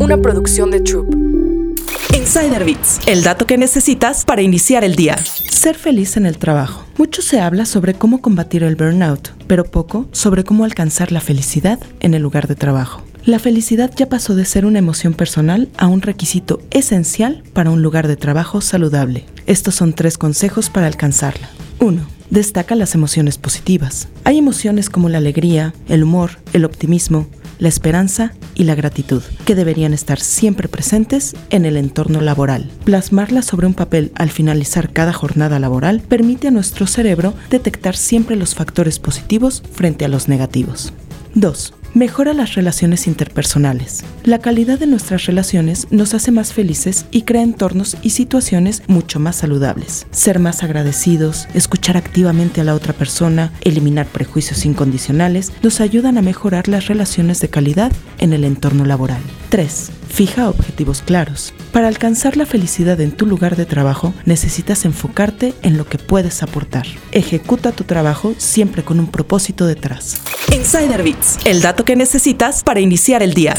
una producción de Troop. Insider Bits, el dato que necesitas para iniciar el día. Ser feliz en el trabajo. Mucho se habla sobre cómo combatir el burnout, pero poco sobre cómo alcanzar la felicidad en el lugar de trabajo. La felicidad ya pasó de ser una emoción personal a un requisito esencial para un lugar de trabajo saludable. Estos son tres consejos para alcanzarla. 1. Destaca las emociones positivas. Hay emociones como la alegría, el humor, el optimismo, la esperanza y la gratitud, que deberían estar siempre presentes en el entorno laboral. Plasmarlas sobre un papel al finalizar cada jornada laboral permite a nuestro cerebro detectar siempre los factores positivos frente a los negativos. 2. Mejora las relaciones interpersonales. La calidad de nuestras relaciones nos hace más felices y crea entornos y situaciones mucho más saludables. Ser más agradecidos, escuchar activamente a la otra persona, eliminar prejuicios incondicionales, nos ayudan a mejorar las relaciones de calidad en el entorno laboral. 3. Fija objetivos claros. Para alcanzar la felicidad en tu lugar de trabajo, necesitas enfocarte en lo que puedes aportar. Ejecuta tu trabajo siempre con un propósito detrás. Insider Bits, el dato que necesitas para iniciar el día.